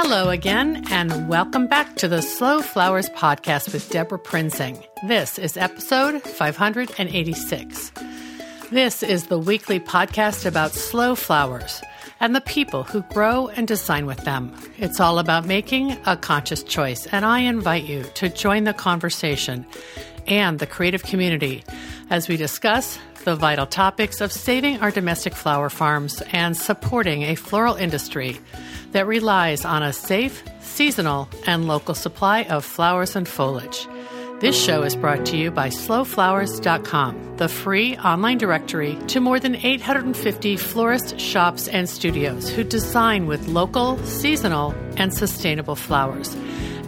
Hello again, and welcome back to the Slow Flowers podcast with Debra Prinzing. This is episode 586. This is the weekly podcast about slow flowers and the people who grow and design with them. It's all about making a conscious choice, and I invite you to join the conversation and the creative community as we discuss the vital topics of saving our domestic flower farms and supporting a floral industry that relies on a safe, seasonal, and local supply of flowers and foliage. This show is brought to you by slowflowers.com, the free online directory to more than 850 florists, shops, and studios who design with local, seasonal, and sustainable flowers,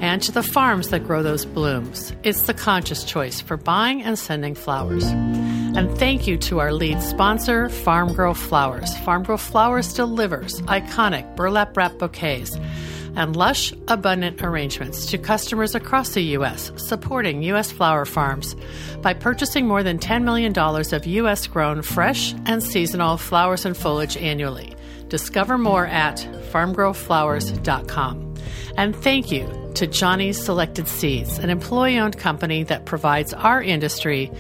and to the farms that grow those blooms. It's the conscious choice for buying and sending flowers. And thank you to our lead sponsor, Farm Girl Flowers. Farm Girl Flowers delivers iconic burlap wrap bouquets and lush, abundant arrangements to customers across the U.S., supporting U.S. flower farms by purchasing more than $10 million of U.S. grown fresh and seasonal flowers and foliage annually. Discover more at farmgirlflowers.com. And thank you to Johnny's Selected Seeds, an employee owned company that provides our industry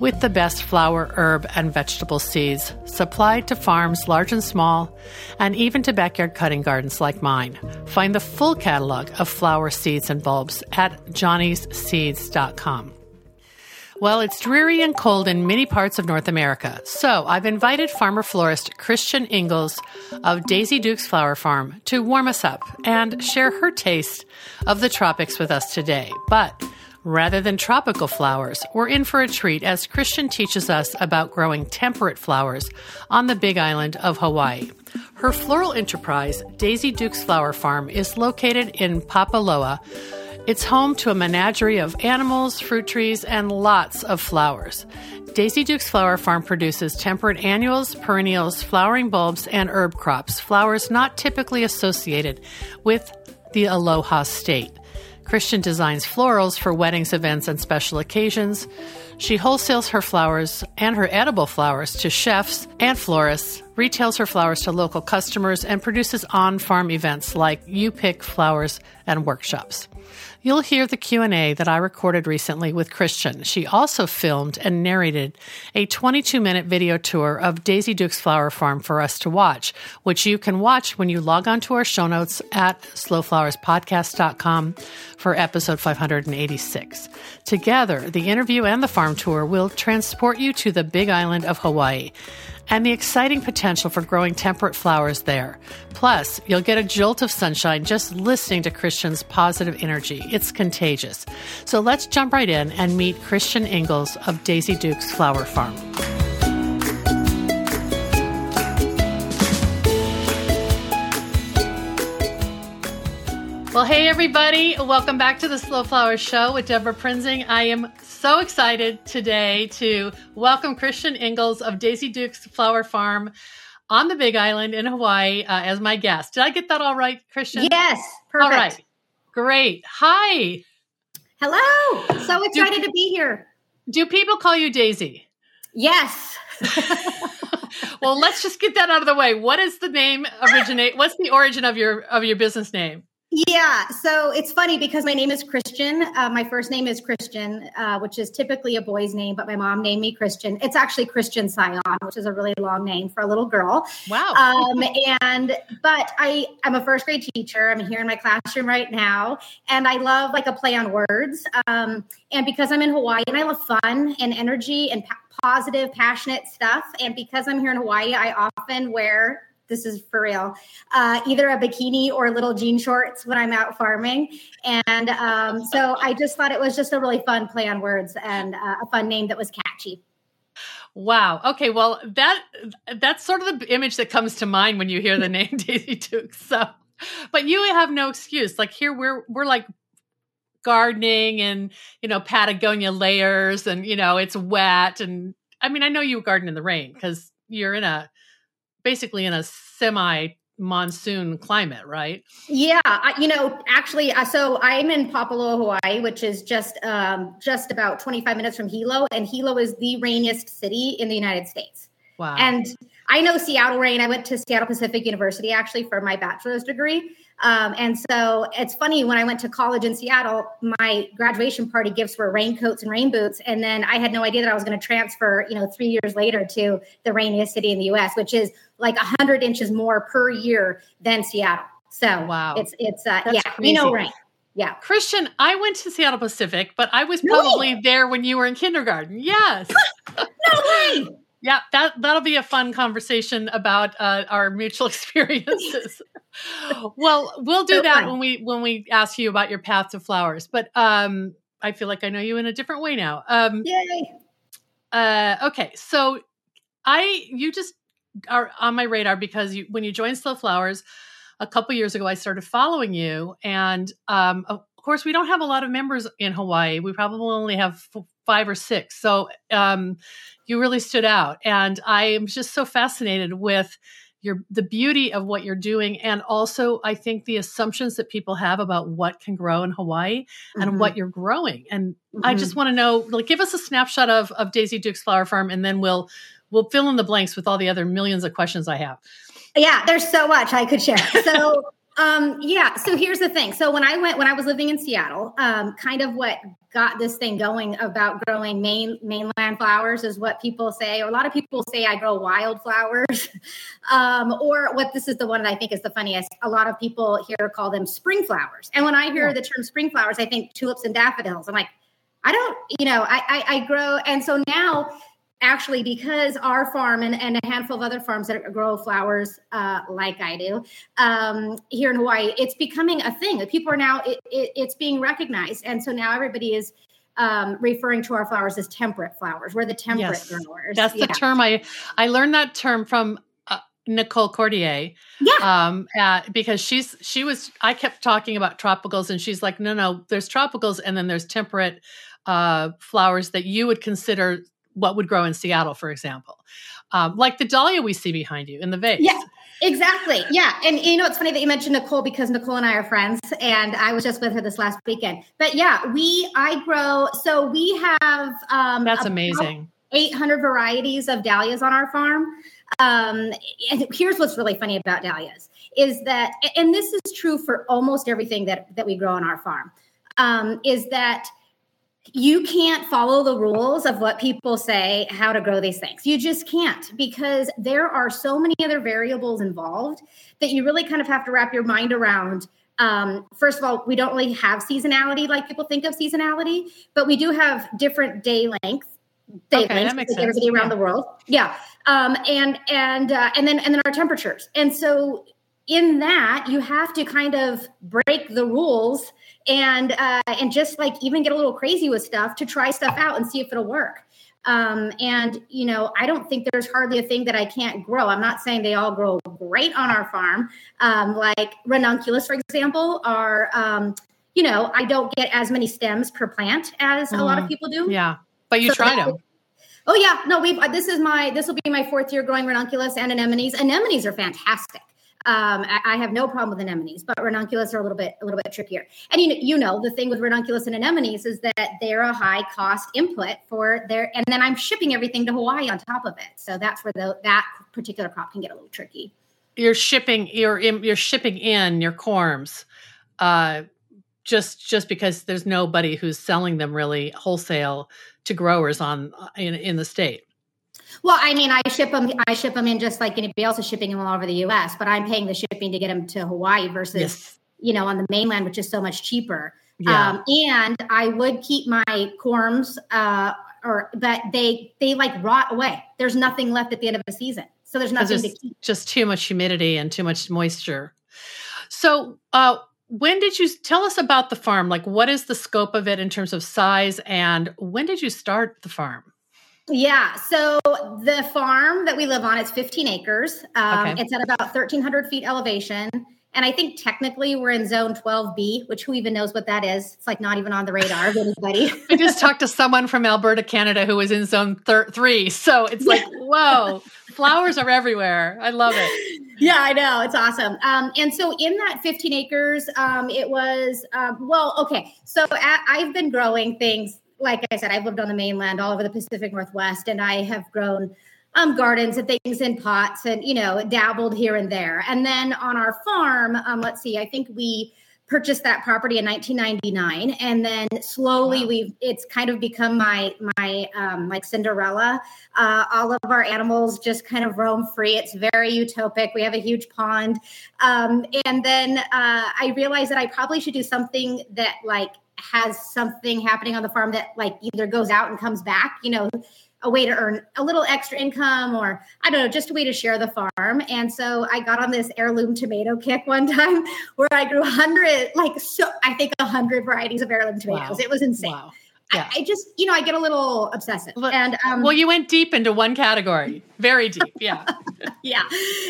with the best flower, herb, and vegetable seeds supplied to farms large and small, and even to backyard cutting gardens like mine. Find the full catalog of flower seeds and bulbs at johnnyseeds.com. Well, it's dreary and cold in many parts of North America, so I've invited farmer florist Christian Ingles of Daisy Dukes Flower Farm to warm us up and share her taste of the tropics with us today. But Rather than tropical flowers, we're in for a treat as Christian teaches us about growing temperate flowers on the big island of Hawaii. Her floral enterprise, Daisy Duke's Flower Farm, is located in Papaaloa. It's home to a menagerie of animals, fruit trees, and lots of flowers. Daisy Duke's Flower Farm produces temperate annuals, perennials, flowering bulbs, and herb crops, flowers not typically associated with the Aloha state. Christian designs florals for weddings, events, and special occasions. She wholesales her flowers and her edible flowers to chefs and florists, retails her flowers to local customers, and produces on-farm events like You Pick Flowers and workshops. You'll hear the Q&A that I recorded recently with Christian. She also filmed and narrated a 22-minute video tour of Daisy Duke's Flower Farm for us to watch, which you can watch when you log on to our show notes at slowflowerspodcast.com for episode 586. Together, the interview and the farm tour will transport you to the big island of Hawaii and the exciting potential for growing temperate flowers there. Plus, you'll get a jolt of sunshine just listening to Christian's positive energy. It's contagious. So let's jump right in and meet Christian Ingles of Daisy Duke's Flower Farm. Well, hey, everybody. Welcome back to the Slow Flower Show with Debra Prinzing. I am so excited today to welcome Christian Ingles of Daisy Duke's Flower Farm on the Big Island in Hawaii uh, as my guest. Did I get that all right, Christian? Yes. Perfect. All right. Great. Hi. Hello. So excited do, to be here. Do people call you Daisy? Yes. well, let's just get that out of the way. What is the name originate? What's the origin of your of your business name? Yeah, so it's funny because my name is Christian. Uh, my first name is Christian, uh, which is typically a boy's name, but my mom named me Christian. It's actually Christian Sion, which is a really long name for a little girl. Wow. Um, and but I I'm a first grade teacher. I'm here in my classroom right now, and I love like a play on words. Um, and because I'm in Hawaii and I love fun and energy and positive, passionate stuff, and because I'm here in Hawaii, I often wear this is for real. Uh, either a bikini or little jean shorts when I'm out farming. And um, so I just thought it was just a really fun play on words and uh, a fun name that was catchy. Wow. Okay. Well, that that's sort of the image that comes to mind when you hear the name Daisy Duke. So, but you have no excuse. Like here, we're we're like gardening and you know Patagonia layers, and you know it's wet, and I mean I know you garden in the rain because you're in a basically in a semi monsoon climate, right? Yeah, I, you know, actually, uh, so I'm in Papaaloa, Hawaii, which is just um, just about 25 minutes from Hilo, and Hilo is the rainiest city in the United States. Wow. And I know Seattle rain. I went to Seattle Pacific University actually for my bachelor's degree. Um, and so it's funny when I went to college in Seattle, my graduation party gifts were raincoats and rain boots. And then I had no idea that I was going to transfer, you know, three years later to the rainiest city in the US, which is like a hundred inches more per year than Seattle. So wow, it's, it's, uh, That's yeah, crazy. we know rain. Yeah. Christian, I went to Seattle Pacific, but I was probably really? there when you were in kindergarten. Yes. no way. Yeah, that that'll be a fun conversation about uh, our mutual experiences. well, we'll do so that fun. when we when we ask you about your path to flowers. But um, I feel like I know you in a different way now. Um, Yay! Uh, okay, so I you just are on my radar because you when you joined Slow Flowers a couple years ago, I started following you, and um, of course, we don't have a lot of members in Hawaii. We probably only have f- five or six. So um, you really stood out, and I am just so fascinated with your the beauty of what you're doing and also i think the assumptions that people have about what can grow in hawaii mm-hmm. and what you're growing and mm-hmm. i just want to know like give us a snapshot of of daisy duke's flower farm and then we'll we'll fill in the blanks with all the other millions of questions i have yeah, there's so much I could share. So, um, yeah. So here's the thing. So when I went, when I was living in Seattle, um, kind of what got this thing going about growing main mainland flowers is what people say, or a lot of people say I grow wildflowers, um, or what this is the one that I think is the funniest. A lot of people here call them spring flowers, and when I hear the term spring flowers, I think tulips and daffodils. I'm like, I don't, you know, I, I, I grow, and so now actually because our farm and, and, a handful of other farms that grow flowers uh, like i do um, here in hawaii it's becoming a thing people are now it, it, it's being recognized and so now everybody is um, referring to our flowers as temperate flowers we're the temperate yes, growers that's yeah. the term i i learned that term from uh, Nicole Cordier. Yeah. Um, uh, because she's she was I kept talking about tropicals and she's like, no, no, there's tropicals and then there's temperate uh, flowers that you would consider what would grow in Seattle, for example, um, like the dahlia we see behind you in the vase. Yeah, exactly. Yeah, and you know it's funny that you mentioned Nicole because Nicole and I are friends, and I was just with her this last weekend. But yeah, we I grow so we have um, that's amazing. 800 varieties of dahlias on our farm. Um, and here's what's really funny about dahlias is that, and this is true for almost everything that that we grow on our farm, um, is that you can't follow the rules of what people say how to grow these things. You just can't because there are so many other variables involved that you really kind of have to wrap your mind around. Um, first of all, we don't really have seasonality like people think of seasonality, but we do have different day length. Day okay, lengths that makes sense. everybody around yeah. the world. Yeah. Um, and and uh, and then and then our temperatures. And so in that, you have to kind of break the rules and uh, and just like even get a little crazy with stuff to try stuff out and see if it'll work. Um, and you know, I don't think there's hardly a thing that I can't grow. I'm not saying they all grow great on our farm. Um, like ranunculus, for example, are um, you know, I don't get as many stems per plant as mm. a lot of mm-hmm. people do. Yeah, but you so tried them. Oh yeah, no, we've. This is my. This will be my fourth year growing ranunculus and anemones. Anemones are fantastic. Um, I, I, have no problem with anemones, but ranunculus are a little bit a little bit trickier. And you know, you know, the thing with ranunculus and anemones is that they're a high cost input for their, and then I'm shipping everything to Hawaii on top of it. So that's where the, that particular crop can get a little tricky. You're shipping, you're you're shipping in your corms, uh, just just because there's nobody who's selling them really wholesale to growers on in in the state. Well, I mean, I ship them. I ship them in just like anybody else is shipping them all over the U.S. But I'm paying the shipping to get them to Hawaii versus yes. you know on the mainland, which is so much cheaper. Yeah. Um, and I would keep my corms, uh, or but they they like rot away. There's nothing left at the end of the season, so there's nothing there's to keep. Just too much humidity and too much moisture. So, uh, when did you tell us about the farm? Like, what is the scope of it in terms of size, and when did you start the farm? Yeah. So the farm that we live on is 15 acres. Um, okay. It's at about 1,300 feet elevation. And I think technically we're in zone 12B, which who even knows what that is? It's like not even on the radar of anybody. I just talked to someone from Alberta, Canada, who was in zone thir- three. So it's like, whoa, flowers are everywhere. I love it. Yeah, I know. It's awesome. Um, and so in that 15 acres, um, it was, um, well, okay. So at, I've been growing things like I said, I've lived on the mainland all over the Pacific Northwest, and I have grown um, gardens and things in pots and you know dabbled here and there. And then on our farm um, let's see i think we purchased that property in 1999 and then slowly wow. we've it's kind of become my my um, like cinderella. Uh, all of our animals just kind of roam free. It's very utopic. We have a huge pond. Um, and then uh, i realized that i probably should do something that like has something happening on the farm that like either goes out and comes back you know a way to earn a little extra income or I don't know, just a way to share the farm. And so I got on this heirloom tomato kick one time where I grew 100, like, so I think 100 varieties of heirloom tomatoes. Wow. It was insane. Wow. Yeah. I, I, just, you know, I get a little obsessive. Well, and um, well, you went deep into one category, very deep. Yeah. yeah.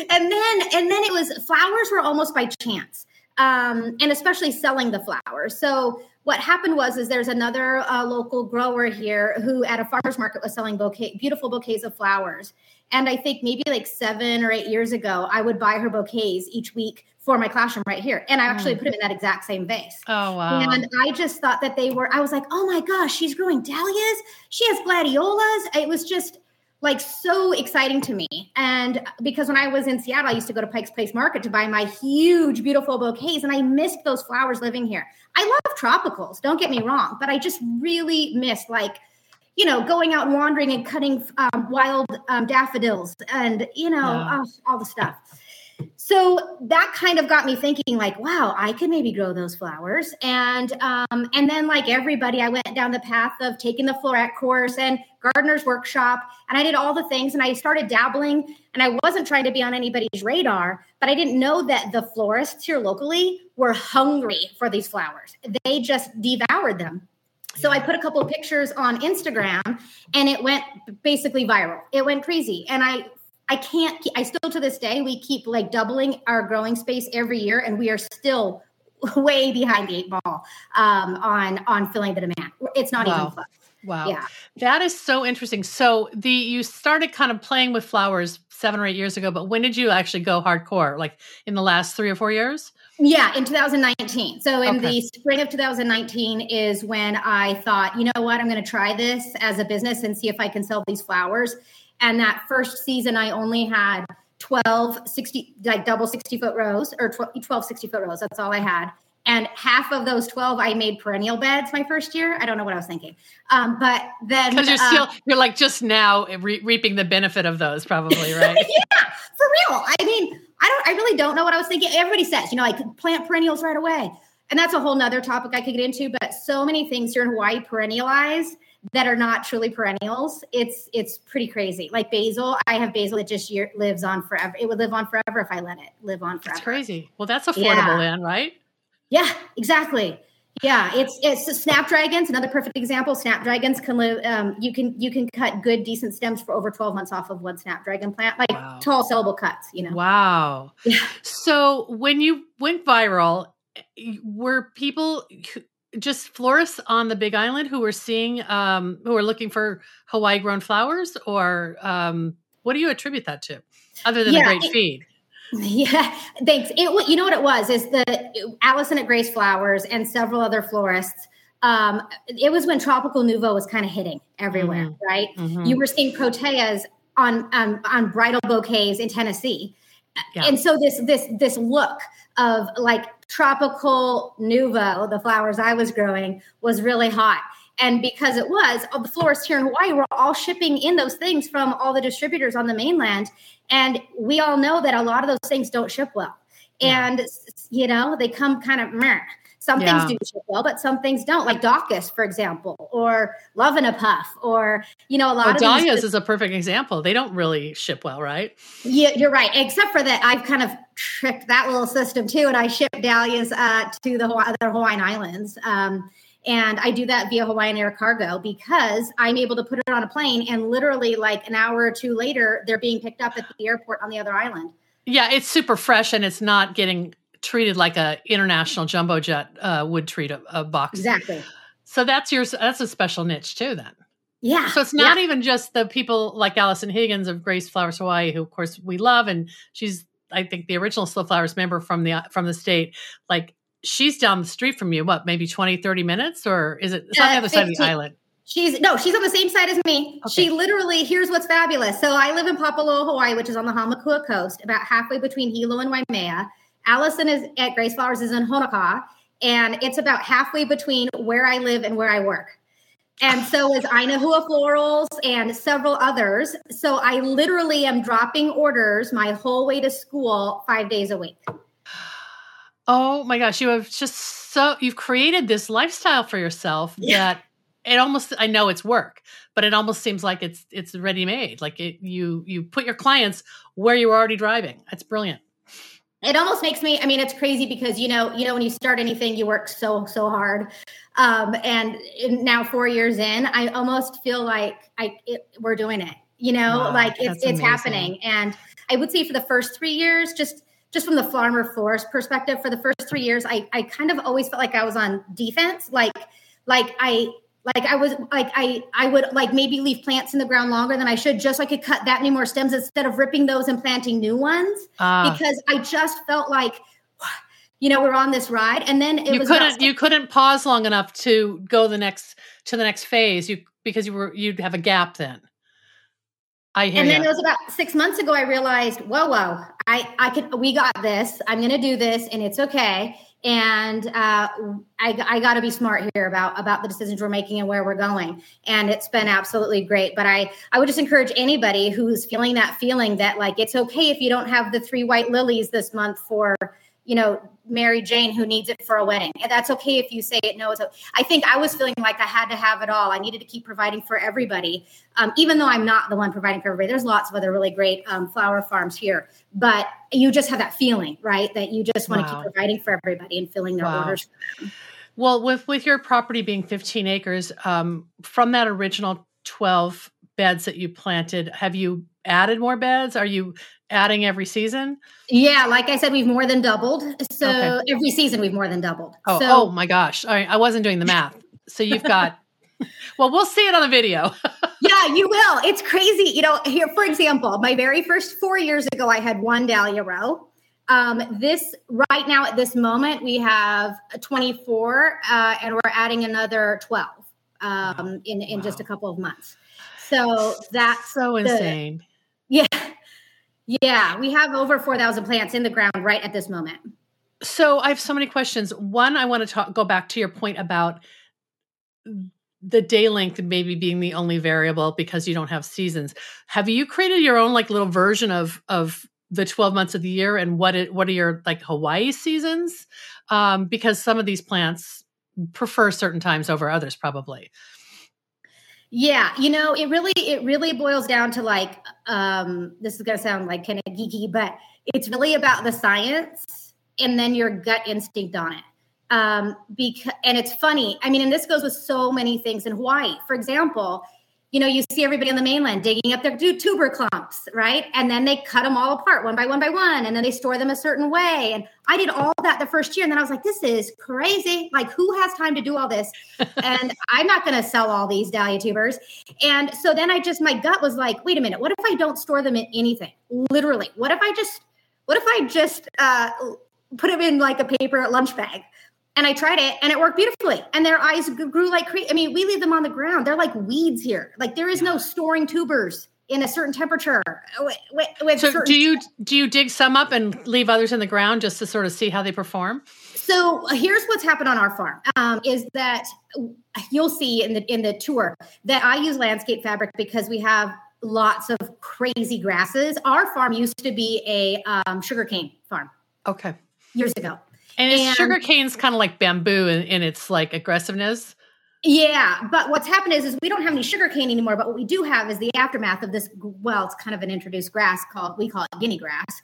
And then, and then it was flowers were almost by chance. Um, and especially selling the flowers. So what happened was is there's another uh, local grower here who at a farmers market was selling bouquet beautiful bouquets of flowers. And i think maybe like seven or eight years ago i would buy her bouquets each week for my classroom right here. And i actually mm. put them in that exact same vase. Oh wow. And i just thought that they were i was like oh my gosh she's growing dahlias. She has gladiolas. It was just like so exciting to me. And because when I was in Seattle, I used to go to Pike's Place Market to buy my huge, beautiful bouquets, and I missed those flowers living here. I love tropicals, don't get me wrong, but I just really missed like, you know, going out and wandering and cutting um, wild um, daffodils and, you know, yeah. all the stuff so that kind of got me thinking like wow i could maybe grow those flowers and um, and then like everybody i went down the path of taking the floret course and gardener's workshop and i did all the things and i started dabbling and i wasn't trying to be on anybody's radar but i didn't know that the florists here locally were hungry for these flowers they just devoured them so I put a couple of pictures on Instagram and it went basically viral. It went crazy. And I I can't, I still to this day, we keep like doubling our growing space every year, and we are still way behind the eight ball um, on on filling the demand. It's not wow. even close. Wow. Yeah. That is so interesting. So the you started kind of playing with flowers seven or eight years ago, but when did you actually go hardcore? Like in the last three or four years? Yeah, in 2019. So in okay. the spring of 2019 is when I thought, you know what, I'm going to try this as a business and see if I can sell these flowers. And that first season, I only had 12 60 like double 60 foot rows or 12 60 foot rows that's all i had. And half of those 12 i made perennial beds my first year. I don't know what i was thinking. Um, but then because you're uh, still you're like just now re- reaping the benefit of those probably right? Yeah for real. I mean i don't i really don't know what i was thinking. Everybody says you know like plant perennials right away. And that's a whole nother topic i could get into but so many things here in hawaii perennialize that are not truly perennials, it's it's pretty crazy. Like basil, I have basil that just year, lives on forever. It would live on forever if I let it live on forever. That's crazy. Well, that's affordable yeah. then, right? Yeah, exactly. Yeah, it's it's snapdragons. Another perfect example. Snapdragons can live. Um, you can you can cut good, decent stems for over twelve months off of one snapdragon plant, like wow. tall sellable cuts. You know. Wow. Yeah. So when you went viral, were people just florists on the Big Island who were seeing, um, who are looking for Hawaii grown flowers, or um, what do you attribute that to, other than yeah, a great it, feed? Yeah, thanks. It, you know what it was is the Allison at Grace Flowers and several other florists. Um, it was when tropical nouveau was kind of hitting everywhere, mm-hmm. right? Mm-hmm. You were seeing proteas on um, on bridal bouquets in Tennessee, yeah. and so this this this look of like tropical nouveau, the flowers I was growing, was really hot. And because it was, all the florists here in Hawaii were all shipping in those things from all the distributors on the mainland. And we all know that a lot of those things don't ship well. Yeah. And, you know, they come kind of meh. Some yeah. things do ship well, but some things don't, like Daucus, for example, or Love in a Puff, or you know, a lot well, of Dahlias these, is a perfect example. They don't really ship well, right? Yeah, you're right. Except for that, I've kind of tricked that little system too, and I ship dahlias uh, to the, Hawaii, the Hawaiian Islands. Um, and I do that via Hawaiian Air Cargo because I'm able to put it on a plane, and literally, like an hour or two later, they're being picked up at the airport on the other island. Yeah, it's super fresh, and it's not getting treated like a international jumbo jet uh, would treat a, a, box. Exactly. So that's your that's a special niche too then. Yeah. So it's not yeah. even just the people like Allison Higgins of Grace Flowers Hawaii, who of course we love, and she's I think the original Slow Flowers member from the from the state. Like she's down the street from you, what maybe 20, 30 minutes, or is it? It's on the uh, other 15, side of the island. She's no, she's on the same side as me. Okay. She literally, here's what's fabulous. So I live in Papaaloa, Hawaii, which is on the Hamakua coast, about halfway between Hilo and Waimea. Allison is at Grace Flowers is in Honokaa, and it's about halfway between where I live and where I work. And so is Ainahua Florals and several others. So I literally am dropping orders my whole way to school five days a week. Oh my gosh, you have just so you've created this lifestyle for yourself Yeah. that it almost I know it's work, but it almost seems like it's it's ready made. Like it you you put your clients where you're already driving. That's brilliant. It almost makes me i mean it's crazy because you know you know when you start anything you work so so hard. Um and now four years in i almost feel like i it, we're doing it you know? Wow, like it's it's amazing. happening. And i would say for the first three years just just from the farmer florist perspective for the first three years i i kind of always felt like i was on defense. Like like i like I was like I I would like maybe leave plants in the ground longer than I should just so I could cut that many more stems instead of ripping those and planting new ones Uh, because I just felt like, you know, we're on this ride, and then it you was couldn't about- you couldn't pause long enough to go the next to the next phase. You because you were you'd have a gap then. I hear and then you. it was about six months ago. I realized, whoa, whoa, I, I could, we got this. I'm going to do this, and it's okay. And uh, I, I got to be smart here about about the decisions we're making and where we're going. And it's been absolutely great. But I, I would just encourage anybody who's feeling that feeling that like it's okay if you don't have the three white lilies this month for, you know, Mary Jane who needs it for a wedding. And that's okay if you say it. No, it's. o- I think I was feeling like I had to have it all. I needed to keep providing for everybody, um, even though I'm not the one providing for everybody. There's lots of other really great um, flower farms here, but you just have that feeling, right? That you just want to Wow. keep providing for everybody and filling their Wow. orders. Well, with with your property being 15 acres, um, from that original 12 beds that you planted, have you added more beds? Are you adding every season? Yeah, like I said, we've more than doubled. So Okay. every season we've more than doubled. Oh, so, oh my gosh! All right, I wasn't doing the math. So you've got. well, we'll see it on the video. Yeah, you will. It's crazy. You know, here, for example, my very first four years ago, I had one dahlia row. Um, this right now at this moment, we have 24, uh, and we're adding another 12 um, in in just a couple of months. So that's so insane. Yeah. We have over 4,000 plants in the ground right at this moment. So I have so many questions. One, I want to talk, go back to your point about the day length maybe being the only variable because you don't have seasons. Have you created your own like little version of of the 12 months of the year and what it what are your like Hawaii seasons? Um, because some of these plants prefer certain times over others probably. Yeah, you know, it really it really boils down to like um this is going to sound like kind of geeky, but it's really about the science and then your gut instinct on it. Um because and it's funny. I mean, and this goes with so many things in Hawaii. For example, you know, you see everybody on the mainland digging up their tu- tuber clumps, right? And then they cut them all apart one by one by one, and then they store them a certain way. And I did all that the first year, and then I was like, "This is crazy! Like, who has time to do all this?" and I'm not going to sell all these dahlia tubers. And so then I just, my gut was like, "Wait a minute! What if I don't store them in anything? Literally, what if I just, what if I just uh, put them in like a paper lunch bag?" And I tried it and it worked beautifully. And their eyes grew like crazy. I mean, we leave them on the ground. They're like weeds here. Like there is no storing tubers in a certain temperature. With, with, with So certain- do you do you dig some up and leave others in the ground just to sort of see how they perform? So here's what's happened on our farm um, is that you'll see in the in the tour that I use landscape fabric because we have lots of crazy grasses. Our farm used to be a um, sugarcane farm Okay. years ago. And, And- sugar cane's kind of like bamboo in, in its like aggressiveness. Yeah, but what's happened is, is we don't have any sugar cane anymore. But what we do have is the aftermath of this. Well, it's kind of an introduced grass called we call it guinea grass,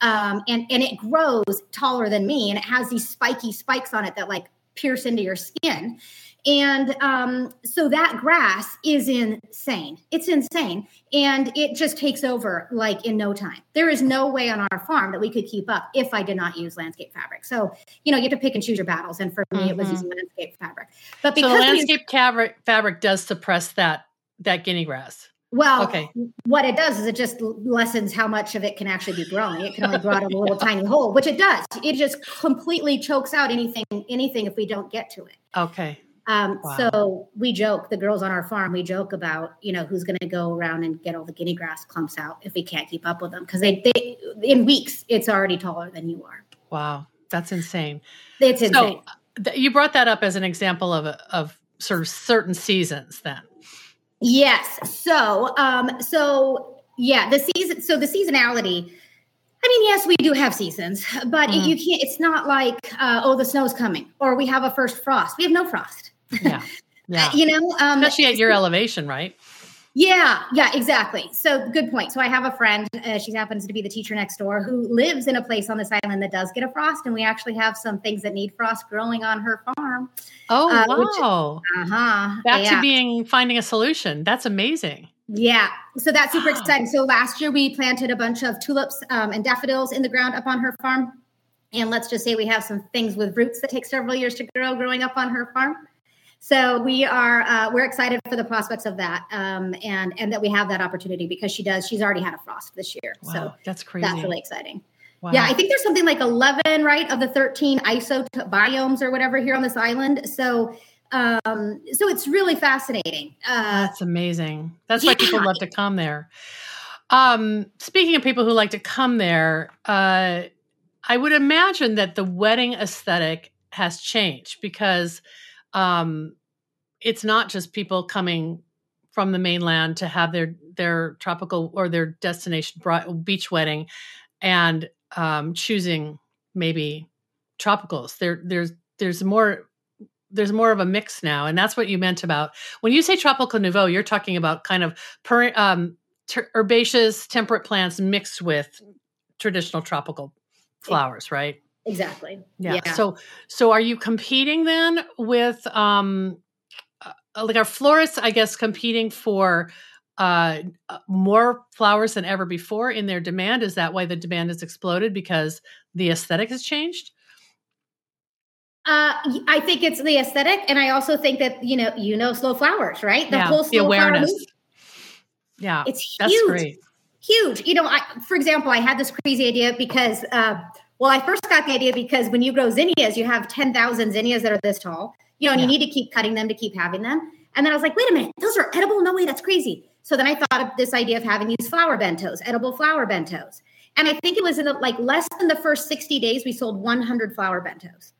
um, and and it grows taller than me, and it has these spiky spikes on it that like pierce into your skin, and um, so that grass is insane. It's insane, and it just takes over like in no time. There is no way on our farm that we could keep up if I did not use landscape fabric. So you know you have to pick and choose your battles, and for me, it was Mhm. using landscape fabric. But So the because we- landscape fabric fabric does suppress that that guinea grass. Well, Okay. what it does is it just lessens how much of it can actually be growing. It can only grow out of a little tiny hole, which it does. It just completely chokes out anything anything if we don't get to it. Okay. Um, wow. So we joke, the girls on our farm, we joke about, you know, who's going to go around and get all the guinea grass clumps out if we can't keep up with them. Because they, they, in weeks, it's already taller than you are. Wow. That's insane. It's insane. So th- you brought that up as an example of, of sort of certain seasons then. Yes. So, um, so yeah, the season, so the seasonality, I mean, yes, we do have seasons, but mm. you can't, it's not like, uh, oh, the snow's coming or we have a first frost. We have no frost. Yeah. Yeah. you know, um, especially at your elevation, right? Yeah, yeah, exactly. So good point. So I have a friend, uh, she happens to be the teacher next door, who lives in a place on this island that does get a frost, and we actually have some things that need frost growing on her farm. Oh uh, wow! Uh huh. Back yeah. to being finding a solution. That's amazing. Yeah, so that's super exciting. So last year we planted a bunch of tulips um, and daffodils in the ground up on her farm, and let's just say we have some things with roots that take several years to grow growing up on her farm. So we are uh, we're excited for the prospects of that, um, and and that we have that opportunity because she does she's already had a frost this year. Wow, so that's crazy. That's really exciting. Wow. Yeah, I think there's something like 11, right, of the 13 ISO biomes or whatever here on this island. So um, so it's really fascinating. Uh, That's amazing. That's yeah. why people love to come there. Um, speaking of people who like to come there, uh, I would imagine that the wedding aesthetic has changed because um, it's not just people coming from the mainland to have their their tropical or their destination beach wedding and um, choosing maybe tropicals. There, there's there's more there's more of a mix now, and that's what you meant about when you say tropical nouveau. You're talking about kind of per, um, ter- herbaceous, temperate plants mixed with traditional tropical flowers, right? Exactly. Yeah. yeah. So, so are you competing then with um, uh, like our florists? I guess competing for uh, more flowers than ever before in their demand. Is that why the demand has exploded because the aesthetic has changed? Uh, I think it's the aesthetic, and I also think that you know, you know, slow flowers, right? The yeah, whole slow the awareness. Yeah, it's huge, great. huge. You know, I, for example, I had this crazy idea because, uh, well, I first got the idea because when you grow zinnias, you have ten thousand zinnias that are this tall, you know, and yeah. you need to keep cutting them to keep having them. And then I was like, wait a minute, those are edible? No way, that's crazy. So then I thought of this idea of having these flower bentos, edible flower bentos. And I think it was in the, like less than the first 60 days, we sold 100 flower bentos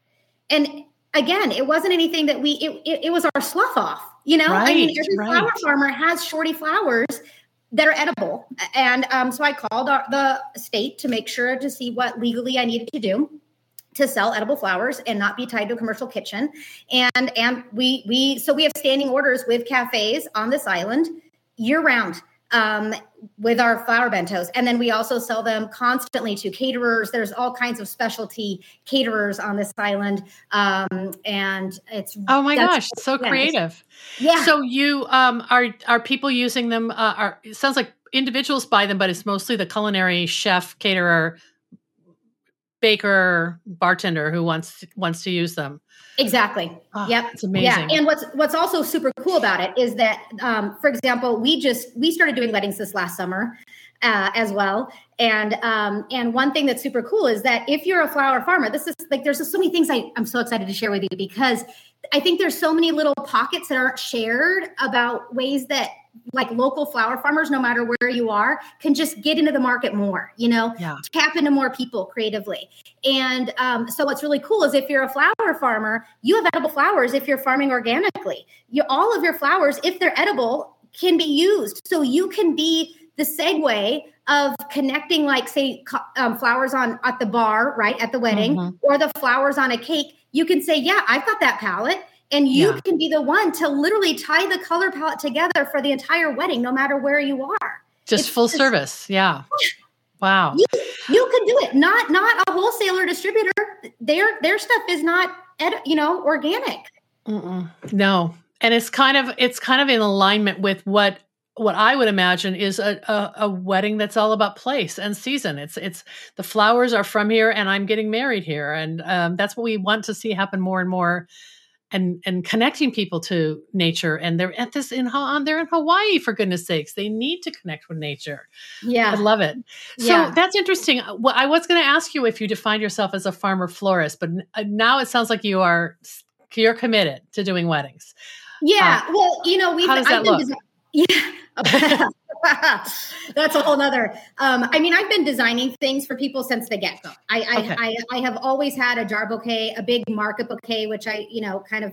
and again, it wasn't anything that we, it, it, it was our slough off. You know, right, I mean, every right. flower farmer has shorty flowers that are edible. And um, so I called our, the state to make sure to see what legally I needed to do to sell edible flowers and not be tied to a commercial kitchen and and we we so we have standing orders with cafes on this island year round um, with our flower bentos. And then we also sell them constantly to caterers. There's all kinds of specialty caterers on this island. Um, and it's oh my gosh, so creative. Yeah. So you um, are are people using them? Uh, are it sounds like individuals buy them, but it's mostly the culinary chef, caterer, baker, bartender who wants wants to use them. Exactly. Oh, yep. It's amazing. Yeah. And what's what's also super cool about it is that, um, for example, we just we started doing weddings this last summer uh, as well. And um, and one thing that's super cool is that if you're a flower farmer, this is like there's so many things I, I'm so excited to share with you because I think there's so many little pockets that aren't shared about ways that like local flower farmers, no matter where you are, can just get into the market more, you know, yeah. tap into more people creatively. And um, so what's really cool is if you're a flower farmer, you have edible flowers if you're farming organically. You all of your flowers, if they're edible, can be used. So you can be the segue of connecting like say um, flowers on at the bar right at the wedding mm-hmm. or the flowers on a cake you can say yeah i've got that palette and you yeah. can be the one to literally tie the color palette together for the entire wedding, no matter where you are. Just it's full just, service. Yeah. Wow. You, you can do it. Not not a wholesaler distributor. Their their stuff is not ed, you know organic. Mm-mm. No, and it's kind of it's kind of in alignment with what what I would imagine is a, a, a, wedding that's all about place and season. It's it's the flowers are from here, and I'm getting married here, and um, that's what we want to see happen more and more and and connecting people to nature and they're at this in on they're in Hawaii for goodness sakes they need to connect with nature yeah I love it so yeah. that's interesting uh, well, I was going to ask you if you defined yourself as a farmer florist but uh, now it sounds like you are You're committed to doing weddings. Yeah. Uh, well, you know, we've how does that look? Desi- yeah. That's a whole nother. Um, I mean, I've been designing things for people since the get go. I, I, okay. I, I, have always had a jar bouquet, a big market bouquet, which I, you know, kind of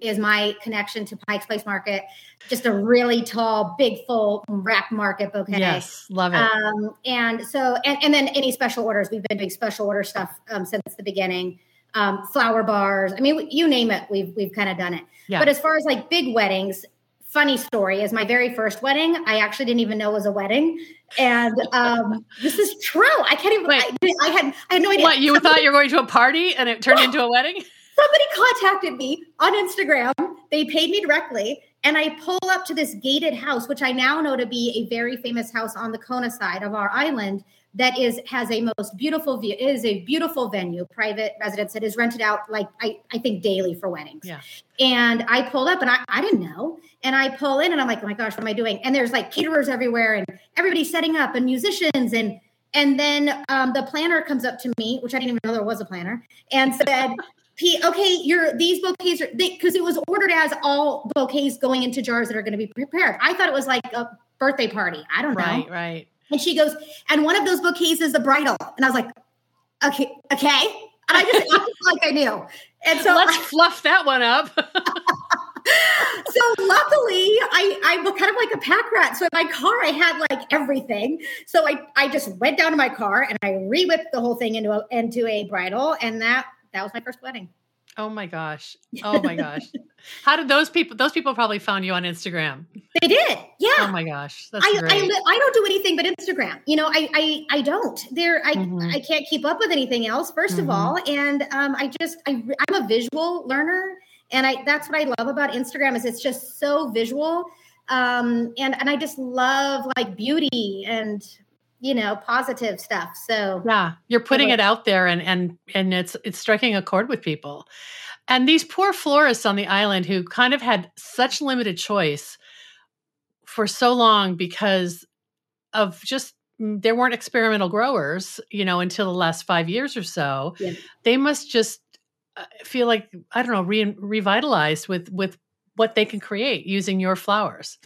is my connection to Pike's Place Market. Just a really tall, big, full wrap market bouquet. Yes, love it. Um, and so, and, and then any special orders. We've been doing special order stuff um, since the beginning. Um, flower bars. I mean, you name it, we've we've kind of done it. Yeah. But as far as like big weddings, funny story is my very first wedding. I actually didn't even know it was a wedding, and um, this is true. I can't even. Wait, I, I, had I had no idea. What you Somebody, thought you were going to a party and it turned into a wedding? Somebody contacted me on Instagram. They paid me directly, and I pull up to this gated house, which I now know to be a very famous house on the Kona side of our island that is has a most beautiful view. It is a beautiful venue, private residence that is rented out like I, I think daily for weddings. Yeah. And I pulled up and I, I didn't know. And I pull in and I'm like, oh my gosh, what am I doing? And there's like caterers everywhere and everybody's setting up and musicians and and then um, the planner comes up to me, which I didn't even know there was a planner, and said, P, okay, you're these bouquets are because it was ordered as all bouquets going into jars that are going to be prepared. I thought it was like a birthday party. I don't know. Right, right. And she goes, and one of those bouquets is the bridal. And I was like, okay, okay. And I just acted like I knew. And so let's I, fluff that one up. so luckily I, I'm kind of like a pack rat. So in my car, I had like everything. So I, I just went down to my car and I re-whipped the whole thing into a, into a bridal. And that, that was my first wedding. Oh my gosh. Oh my gosh. How did those people those people probably found you on Instagram? They did. Yeah. Oh my gosh. That's I, great. I, I don't do anything but Instagram. You know, I I, I don't. There I mm-hmm. I can't keep up with anything else 1st mm-hmm. of all, and um I just I I'm a visual learner and I that's what I love about Instagram is it's just so visual. Um and and I just love like beauty and you know positive stuff so yeah you're putting it out there and and and it's it's striking a chord with people and these poor florists on the island who kind of had such limited choice for so long because of just mm, there weren't experimental growers you know until the last five years or so yeah. they must just uh, feel like i don't know re- revitalized with with what they can create using your flowers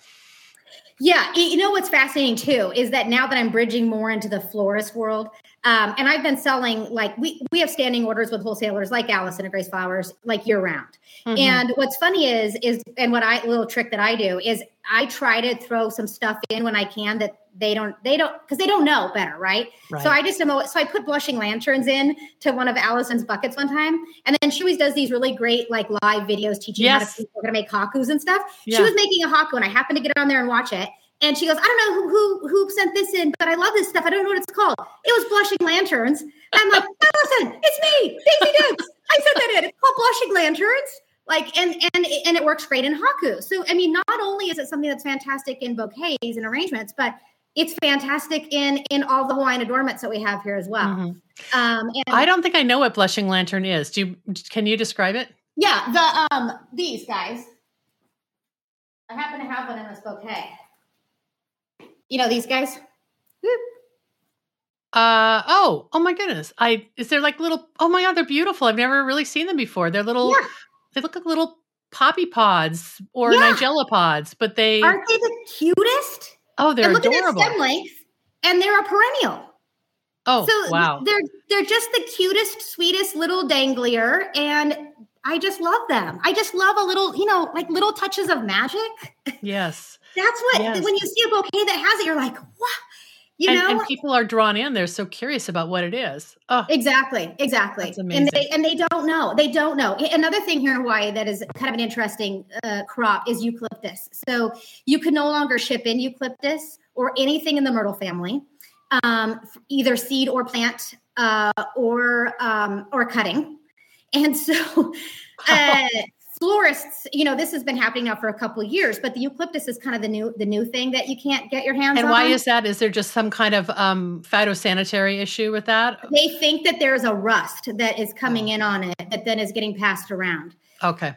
yeah, you know what's fascinating too is that now that I'm bridging more into the florist world, um, and I've been selling like we we have standing orders with wholesalers like Allison and Grace Flowers like year round. Mm-hmm. And what's funny is is and what I little trick that I do is I try to throw some stuff in when I can that they don't they don't because they don't know better right? right? so i just am so i put blushing lanterns in to one of allison's buckets one time and then she always does these really great like live videos teaching yes. how to, to make hakus and stuff yeah. she was making a haku and i happened to get on there and watch it and she goes, I don't know who, who who sent this in, but I love this stuff. I don't know what it's called. It was blushing lanterns. I'm like, Allison, it's me, Daisy Dukes. I sent that in. It's called blushing lanterns. Like and and and it works great in haku. So I mean, not only is it something that's fantastic in bouquets and arrangements, but it's fantastic in in all the Hawaiian adornments that we have here as well. Mm-hmm. Um, and I don't think I know what blushing lantern is. Do you? Can you describe it? Yeah, the um these guys. I happen to have one in this bouquet. You know these guys? Uh oh, oh my goodness. I is there like little oh my god, they're beautiful. I've never really seen them before. They're little yeah. they look like little poppy pods or yeah. nigella pods, but they aren't they the cutest? Oh, they're and adorable. At stem length, and they're a perennial. Oh, so wow. They're they're just the cutest, sweetest little danglier, and I just love them. I just love a little, you know, like little touches of magic. Yes. That's what yes. when you see a bouquet that has it, you're like, what? You and, know, and people are drawn in. They're so curious about what it is. Oh, exactly, exactly. And they and they don't know. They don't know. Another thing here in Hawaii that is kind of an interesting uh, crop is eucalyptus. So you can no longer ship in eucalyptus or anything in the myrtle family, um, either seed or plant uh, or um, or cutting. And so, uh, florists, you know, this has been happening now for a couple of years, but the eucalyptus is kind of the new the new thing that you can't get your hands and on. And why is that? Is there just some kind of um, phytosanitary issue with that? They think that there's a rust that is coming in on it that then is getting passed around. Okay.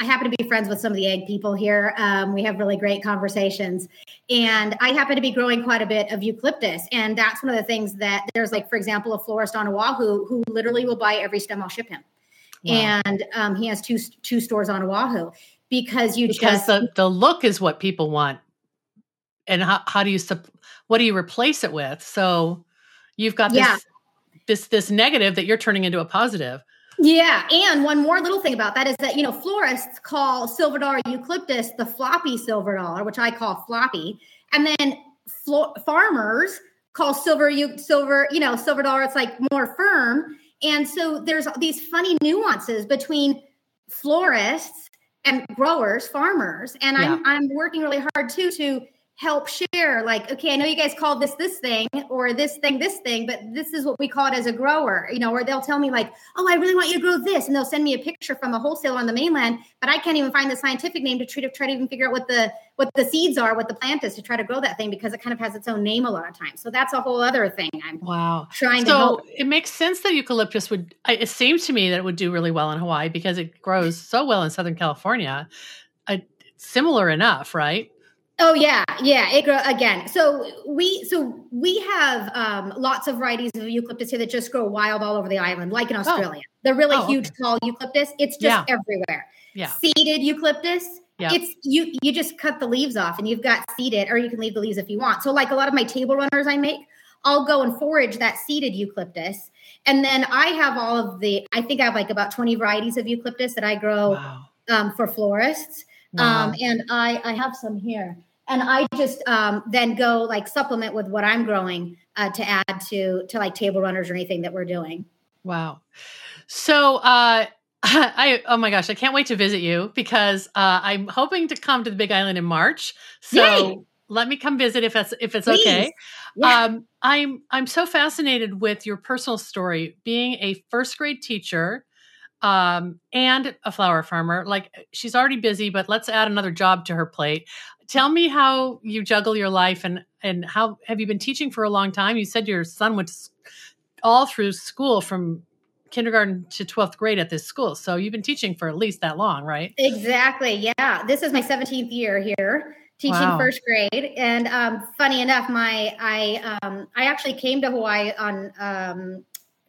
I happen to be friends with some of the egg people here. Um, we have really great conversations. And I happen to be growing quite a bit of eucalyptus. And that's one of the things that there's, like, for example, a florist on Oahu who literally will buy every stem I'll ship him wow. and um, he has two two stores on Oahu because you because just the the look is what people want, and how how do you what do you replace it with? So you've got this yeah. this this negative that you're turning into a positive. Yeah, and one more little thing about that is that you know florists call silver dollar eucalyptus the floppy silver dollar, which I call floppy, and then flo- farmers call silver you silver you know silver dollar. It's like more firm, and so there's these funny nuances between florists and growers, farmers, and yeah. I'm I'm working really hard too to help share like okay i know you guys call this this thing or this thing this thing but this is what we call it as a grower you know or they'll tell me like oh i really want you to grow this and they'll send me a picture from a wholesaler on the mainland but i can't even find the scientific name to try to try to even figure out what the what the seeds are what the plant is to try to grow that thing because it kind of has its own name a lot of times. So that's a whole other thing i'm wow. trying so to help. it makes sense that eucalyptus would it seems to me that it would do really well in hawaii because it grows so well in southern california. Uh, similar enough right Oh yeah, yeah. It grow again. So we so we have um, lots of varieties of eucalyptus here that just grow wild all over the island, like in oh. Australia. Oh. The really oh, huge, okay. tall eucalyptus. It's just yeah. everywhere. Yeah. Seeded eucalyptus. Yeah. It's you. You just cut the leaves off, and you've got seeded, or you can leave the leaves if you want. So, like a lot of my table runners I make, I'll go and forage that seeded eucalyptus, and then I have all of the. I think I have like about twenty varieties of eucalyptus that I grow wow. um, for florists. Wow. Um, and I I have some here and I just um, then go like supplement with what I'm growing uh, to add to to like table runners or anything that we're doing. Wow. So uh, I oh my gosh, I can't wait to visit you because uh, I'm hoping to come to the Big Island in March. So Yay! let me come visit if it's if it's Please. okay. Yeah. Um, I'm I'm so fascinated with your personal story, being a first grade teacher um, and a flower farmer. Like she's already busy, but let's add another job to her plate tell me how you juggle your life and and how have you been teaching for a long time? You said your son went all through school from kindergarten to 12th grade at this school. So you've been teaching for at least that long, right? Exactly. Yeah. This is my 17th year here teaching wow. first grade. And um, funny enough, my I um, I actually came to Hawaii on um,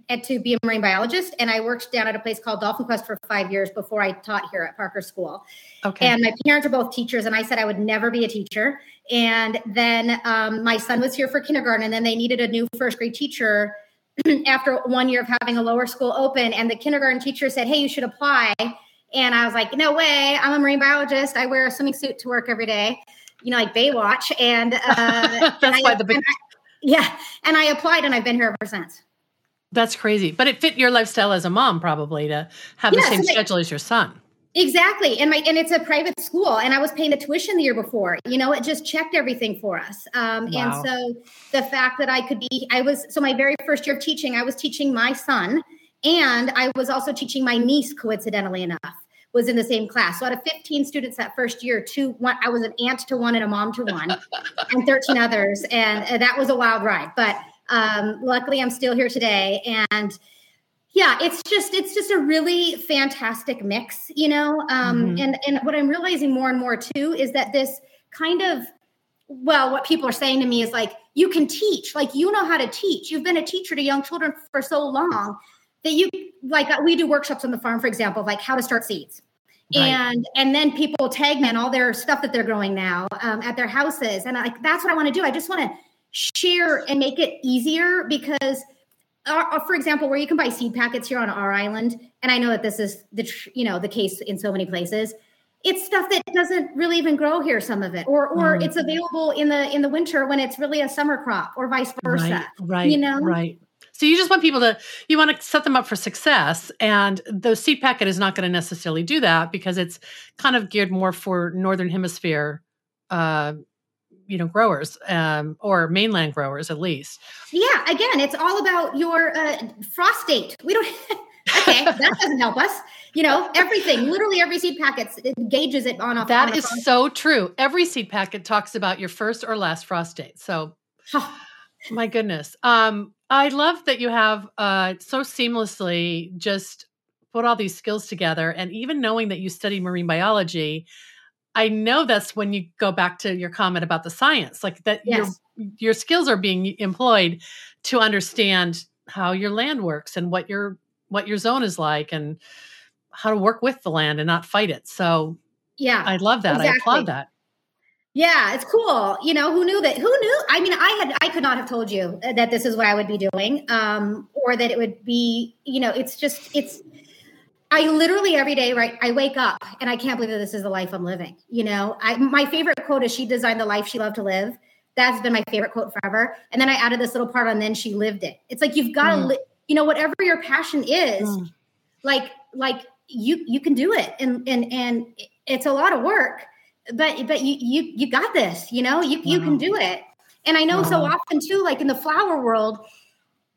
and to be a marine biologist. And I worked down at a place called Dolphin Quest for five years before I taught here at Parker School. Okay. And my parents are both teachers, and I said I would never be a teacher. And then um, my son was here for kindergarten, and then they needed a new first grade teacher after one year of having a lower school open. And the kindergarten teacher said, Hey, you should apply. And I was like, No way, I'm a marine biologist. I wear a swimming suit to work every day, you know, like Baywatch. And uh, that's and why the big. And I, yeah. And I applied, and I've been here ever since. That's crazy. But it fit your lifestyle as a mom probably to have the same schedule as your son. Exactly. And my and it's a private school and I was paying the tuition the year before. You know, it just checked everything for us. Um, wow. and so the fact that I could be I was so my very first year of teaching, I was teaching my son and I was also teaching my niece coincidentally enough was in the same class. So out of 15 students that first year, two one I was an aunt to one and a mom to one and 13 others and that was a wild ride. But um, luckily, I'm still here today, and yeah, it's just it's just a really fantastic mix, you know. Um, mm-hmm. And and what I'm realizing more and more too is that this kind of well, what people are saying to me is like, you can teach, like you know how to teach. You've been a teacher to young children for so long that you like we do workshops on the farm, for example, like how to start seeds. Right. and and then people tag me on all their stuff that they're growing now um, at their houses and like that's what i want to do i just want to share and make it easier because uh, uh, for example where you can buy seed packets here on our island and i know that this is the you know the case in so many places it's stuff that doesn't really even grow here some of it or or mm. it's available in the in the winter when it's really a summer crop or vice versa right, right you know right so you just want people to you want to set them up for success and the seed packet is not going to necessarily do that because it's kind of geared more for northern hemisphere uh, you know growers um, or mainland growers at least. Yeah again it's all about your uh, frost date. We don't okay that doesn't help us. You know everything literally every seed packet gauges it on a that on is so true. Every seed packet talks about your first or last frost date so my goodness. Um i love that you have uh so seamlessly just put all these skills together and even knowing that you study marine biology I know that's when you go back to your comment about the science, like that yes. your your skills are being employed to understand how your land works and what your what your zone is like and how to work with the land and not fight it. So yeah, I love that. Exactly. I applaud that. Yeah, it's cool. You know, who knew that? Who knew? I mean, I had, I could not have told you that this is what I would be doing, um, or that it would be. You know, it's just, it's. I literally every day, right? I wake up and I can't believe that this is the life I'm living. You know, I my favorite quote is, "She designed the life she loved to live." That's been my favorite quote forever. And then I added this little part on, then she lived it. It's like you've got to, mm. li- you know, whatever your passion is, mm. like, like you you can do it, and and and it's a lot of work but but you you you got this you know you you can do it and i know so often too like in the flower world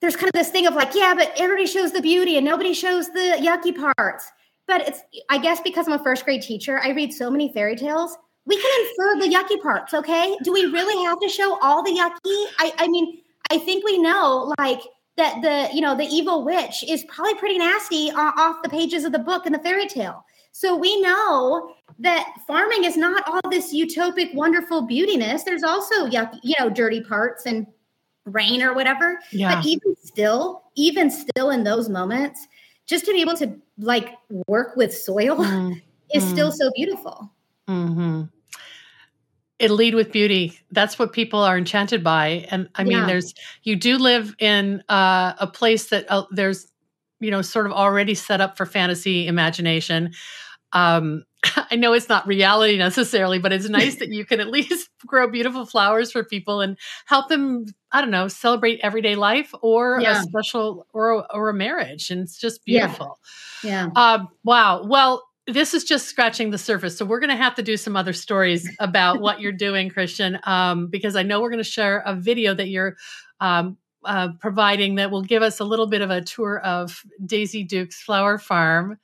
there's kind of this thing of like yeah but everybody shows the beauty and nobody shows the yucky parts. But it's i guess because i'm a first grade teacher i read so many fairy tales we can infer the yucky parts okay? Do we really have to show all the yucky? I i mean i think we know like that the you know the evil witch is probably pretty nasty off the pages of the book and the fairy tale. So we know that farming is not all this utopic, wonderful beautiness. There's also you know, dirty parts and rain or whatever. Yeah. But even still, even still in those moments, just to be able to like work with soil mm-hmm. is still mm-hmm. so beautiful. Mm-hmm. It lead with beauty. That's what people are enchanted by. And I mean, yeah. there's you do live in uh, a place that uh, there's you know sort of already set up for fantasy imagination um, I know it's not reality necessarily, but it's nice that you can at least grow beautiful flowers for people and help them. I don't know, celebrate everyday life or yeah. a special or or a marriage, and it's just beautiful. Yeah. yeah. Um, wow. Well, this is just scratching the surface. So we're going to have to do some other stories about what you're doing, Christian, um, because I know we're going to share a video that you're um, uh, providing that will give us a little bit of a tour of Daisy Duke's flower farm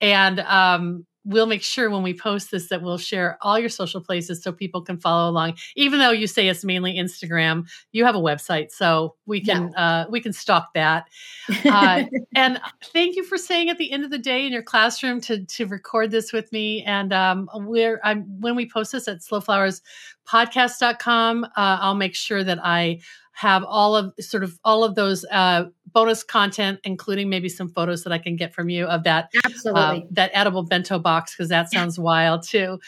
and um, we'll make sure when we post this that we'll share all your social places so people can follow along. Even though you say it's mainly Instagram, you have a website, so we can yeah. uh, we can stalk that. Uh, and thank you for saying at the end of the day in your classroom to to record this with me. And um, we're I'm, when we post this at slowflowerspodcast.com, uh, I'll make sure that I have all of sort of all of those uh, bonus content, including maybe some photos that I can get from you of that absolutely uh, that edible bento box because that sounds wild too.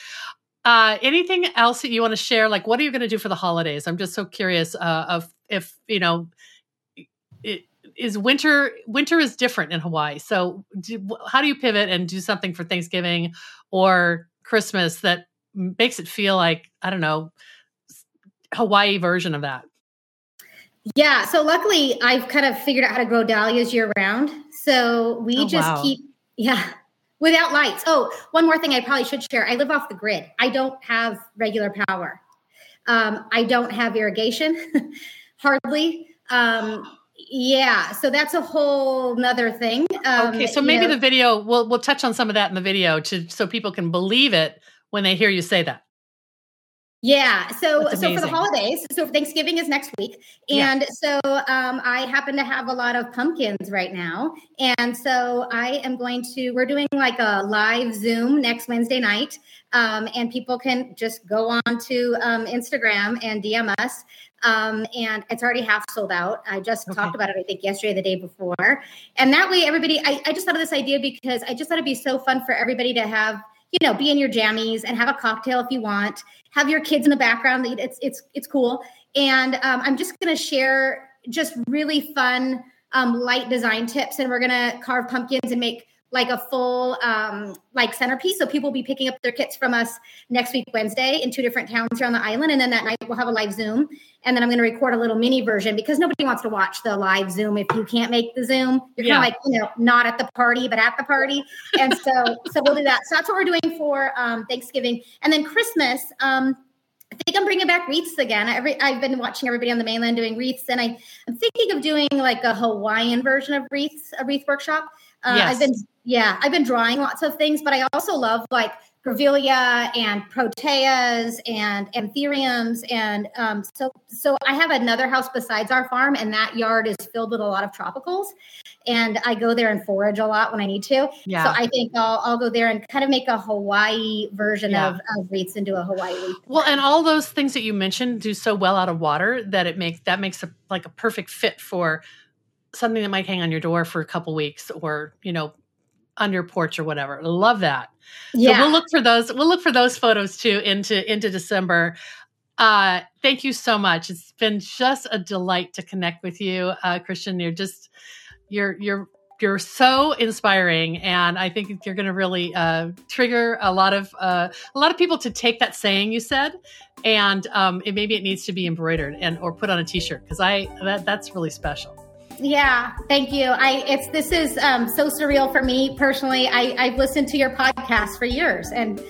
Uh, anything else that you want to share? Like, what are you going to do for the holidays? I'm just so curious uh, of if you know. It, is winter winter is different in Hawaii. So do, how do you pivot and do something for Thanksgiving or Christmas that makes it feel like I don't know Hawaii version of that? Yeah. So luckily, I've kind of figured out how to grow dahlias year round. So we oh, just wow. keep, yeah, without lights. Oh, one more thing I probably should share. I live off the grid. I don't have regular power. Um, I don't have irrigation, hardly. Um, yeah, so that's a whole nother thing. Um, okay, so maybe know, the video we'll we'll touch on some of that in the video to so people can believe it when they hear you say that. Yeah. So so for the holidays, so Thanksgiving is next week, and yeah. so um, I happen to have a lot of pumpkins right now, and so I am going to. We're doing like a live Zoom next Wednesday night, um, and people can just go on to um, Instagram and DM us. Um, and it's already half sold out. I just okay. talked about it, I think, yesterday, the day before, and that way, everybody. I, I just thought of this idea because I just thought it'd be so fun for everybody to have you know, be in your jammies and have a cocktail if you want. Have your kids in the background. It's it's it's cool. And um, I'm just going to share just really fun um, light design tips, and we're going to carve pumpkins and make like a full um, like centerpiece. So people will be picking up their kits from us next week, Wednesday, in two different towns here on the island. And then that night we'll have a live Zoom. And then I'm going to record a little mini version because nobody wants to watch the live Zoom if you can't make the Zoom. You're yeah. kind of like, you know, not at the party, but at the party. And so, so we'll do that. So that's what we're doing for um, Thanksgiving. And then Christmas, um, I think I'm bringing back wreaths again. Every I've been watching everybody on the mainland doing wreaths, and I, I'm thinking of doing like a Hawaiian version of wreaths, a wreath workshop. Uh, yes. I've been yeah, I've been drawing lots of things, but I also love like grevillea and proteas and anthuriums and um, so so I have another house besides our farm and that yard is filled with a lot of tropicals and I go there and forage a lot when I need to. Yeah. So I think I'll I'll go there and kind of make a Hawaii version yeah. of, of wreaths into a Hawaii wreath. Well, and all those things that you mentioned do so well out of water that it makes that makes a like a perfect fit for something that might hang on your door for a couple weeks or you know on your porch or whatever. Love that. Yeah. So we'll look for those. We'll look for those photos too into into December. Uh, thank you so much. It's been just a delight to connect with you, uh, Christian. You're just you're you're you're so inspiring, and I think you're going to really uh, trigger a lot of uh, a lot of people to take that saying you said, and um, it, maybe it needs to be embroidered and or put on a T-shirt because I that that's really special. Yeah, thank you. I it's this is um, so surreal for me personally. I, I've listened to your podcast for years, and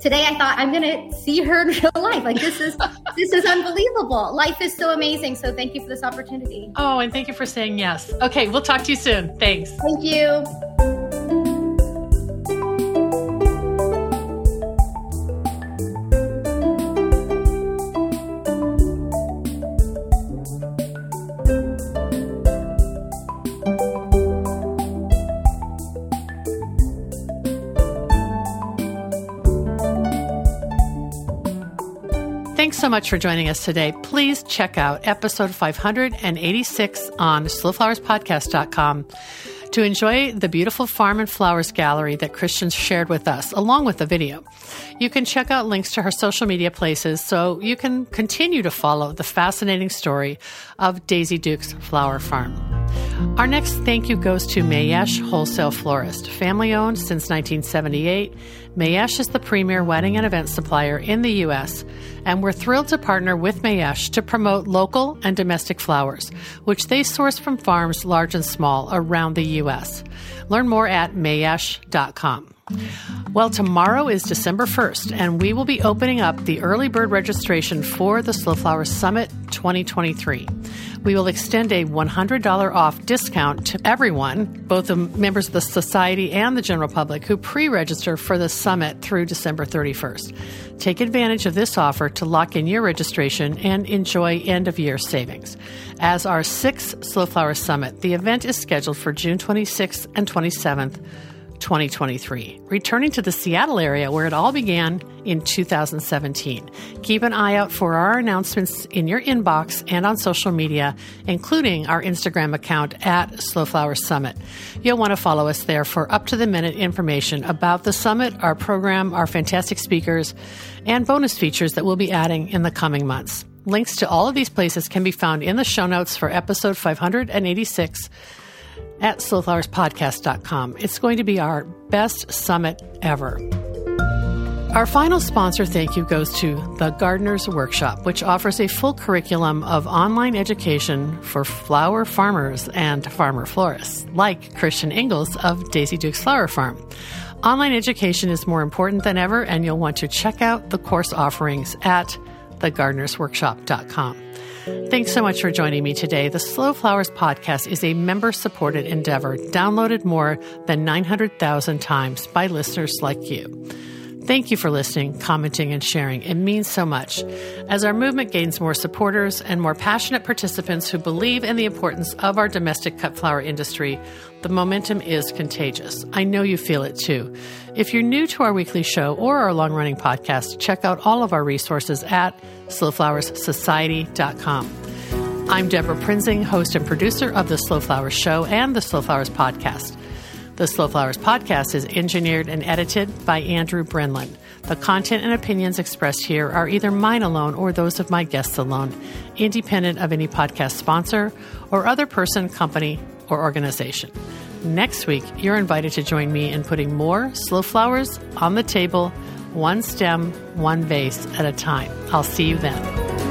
today I thought I'm going to see her in real life. Like this is this is unbelievable. Life is so amazing. So thank you for this opportunity. Oh, and thank you for saying yes. Okay, we'll talk to you soon. Thanks. Thank you. So much for joining us today. Please check out episode 586 on slowflowerspodcast.com to enjoy the beautiful farm and flowers gallery that Christian shared with us, along with the video. You can check out links to her social media places so you can continue to follow the fascinating story of Daisy Duke's Flower Farm. Our next thank you goes to Mayesh Wholesale Florist. Family owned since 1978, Mayesh is the premier wedding and event supplier in the U.S., and we're thrilled to partner with Mayesh to promote local and domestic flowers, which they source from farms large and small around the U.S. Learn more at mayesh.com. Well, tomorrow is December 1st, and we will be opening up the early bird registration for the Slow Flowers Summit 2023. We will extend a $100 off discount to everyone, both the members of the society and the general public, who pre register for the summit through December 31st. Take advantage of this offer to lock in your registration and enjoy end of year savings. As our sixth Slow Flowers Summit, the event is scheduled for June 26th and 27th. 2023, returning to the Seattle area where it all began in 2017. Keep an eye out for our announcements in your inbox and on social media, including our Instagram account at Slow Flowers Summit. You'll want to follow us there for up to the minute information about the summit, our program, our fantastic speakers, and bonus features that we'll be adding in the coming months. Links to all of these places can be found in the show notes for episode 586 at slowflowerspodcast.com. It's going to be our best summit ever. Our final sponsor thank you goes to The Gardener's Workshop, which offers a full curriculum of online education for flower farmers and farmer florists, like Christian Ingles of Daisy Duke's Flower Farm. Online education is more important than ever, and you'll want to check out the course offerings at thegardenersworkshop.com. Thanks so much for joining me today. The Slow Flowers podcast is a member supported endeavor downloaded more than 900,000 times by listeners like you. Thank you for listening, commenting, and sharing. It means so much. As our movement gains more supporters and more passionate participants who believe in the importance of our domestic cut flower industry, the momentum is contagious. I know you feel it too. If you're new to our weekly show or our long running podcast, check out all of our resources at slowflowerssociety.com. I'm Debra Prinzing, host and producer of The Slow Flowers Show and The Slow Flowers Podcast. The Slow Flowers podcast is engineered and edited by Andrew Brenlin. The content and opinions expressed here are either mine alone or those of my guests alone, independent of any podcast sponsor or other person, company, or organization. Next week, you're invited to join me in putting more slow flowers on the table, one stem, one vase at a time. I'll see you then.